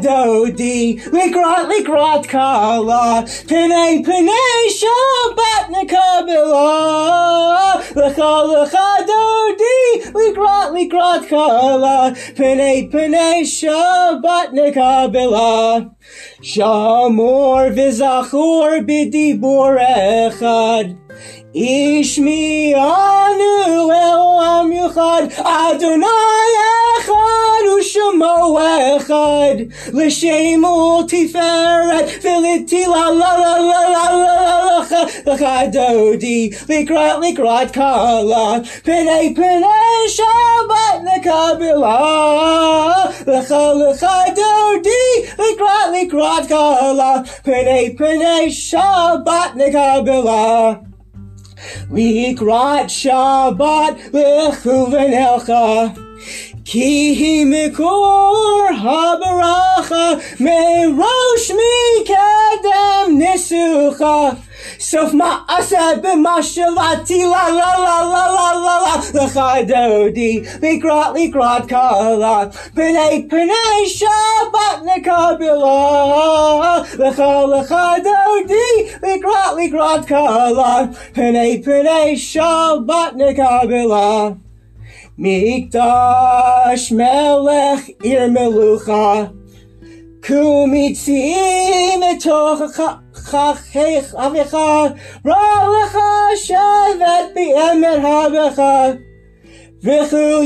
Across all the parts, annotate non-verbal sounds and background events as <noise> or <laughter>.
דודי, לקראת לקראת קלה, פני פני שבת נקבלה. לך לך דודי, לקראת לקראת קלה, פני פני שבת נקבלה. שמור וזכור בדיבור אחד. איש מיענו לעולם יוחד, אדוני שמו אחד, לשם ולתפארת, ולתי לה לה לה לה לה לה לך, לך דודי, לקראת לקראת קלה, פני פני שבת נקבלה, לך לך דודי, לקראת לקראת קלה, פני פני שבת נקבלה. לקראת שבת, לכו ונלכה. כי מקור הברכה, מראש מקדם ניסוחה. סוף מעשה במשלתי לה לה לה לה לה לה לה לך דודי לקראת לקראת קלה פני פני שבת נקבלה לך לך דודי לקראת לקראת קלה פני פני שבת נקבלה Mikdash melech ir melucha. Kumitzim etoch chacheich avicha. Ra lecha shevet bi habecha. וכו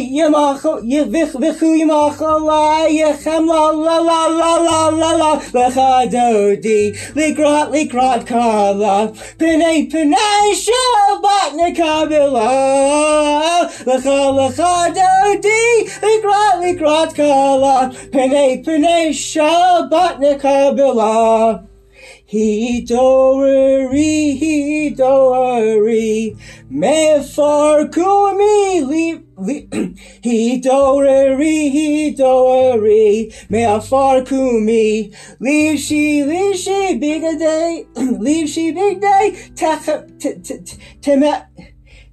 ימחלה יחמלה לה לה לה לה לה לה לך דודי לקראת לקראת קלה פני פני שבת נקבלה לך לך דודי לקראת לקראת קלה פני פני שבת נקבלה he doğru, he doğru. Mefarkumi li, li <clears throat> he doğru, he doğru. Mefarkumi leave she, leave she big a day, <clears throat> leave she big day. Tech, t, t, t, t,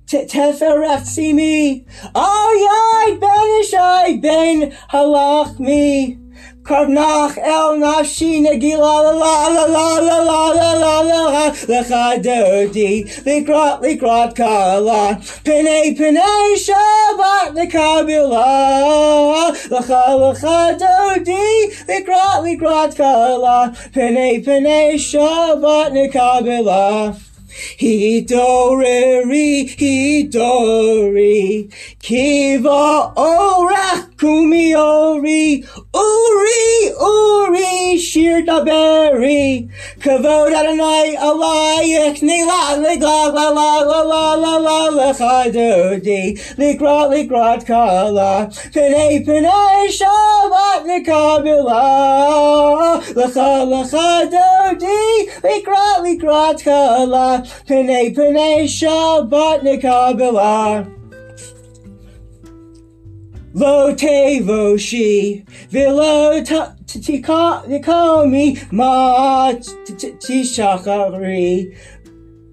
Teferachsi me, ay ay ben ish ay ben halach me. Karnach el nafshi negila la la la la la la la la la lecha dodi likrat likrat kala pene pene shabbat lekabila lecha lecha dodi likrat likrat he do re re he do kiva ora kumi ori uri uri shir daberi kavod Adonai alayek nila ligla la la la la la la lechadodi ligrat ligrat kala. Penei penei shabbat nikabila lecha lechadodi ligrat ligrat kala. P'nei P'nei Shabbatnika Bila. Lo tevoshi velo tikomi ma tishakari.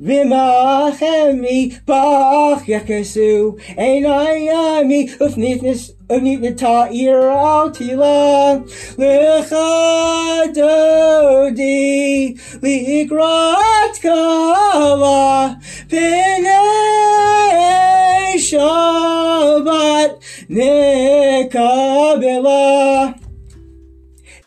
Vimachemi bach yakesu, einayami ufnitnis Unitnita irautila lecha dodi ligrat kala pene shabbat nekabela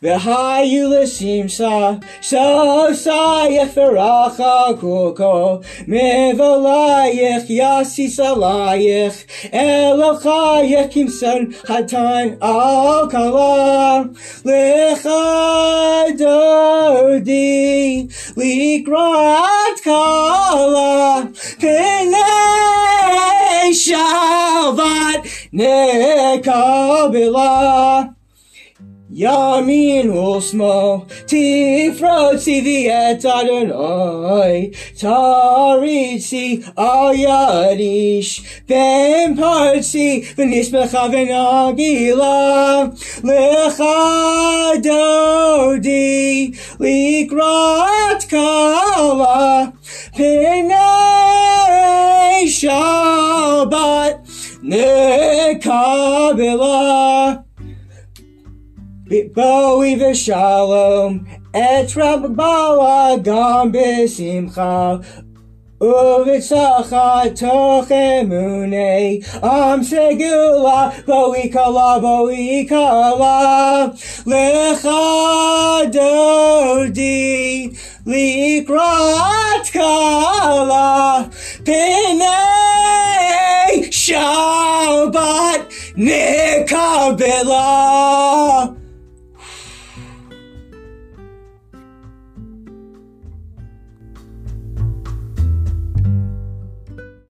the high Ulyssimsa, Shosayef Eracha Koko, Mevalayech Yasisalayech, Elochayech Kimson Hatan Alkala, Lecha Dodi, Likrat Kala, Pele Shalvat Nekabila. Yamin Osmo, T Frozi the Etadonoi, Tarici Ayadish, Ben Parsi, Venisma Kavanagila, Lechadodi, Likrat Kala, Pinay Shabbat, Nekabila, בואי ושלום, את רבה גם בשמחה. ובצלחה תוך אמוני, עם סגולה, בואי קלה, בואי קלה, לך דודי, לקראת קלה, פני שבת נקבלה.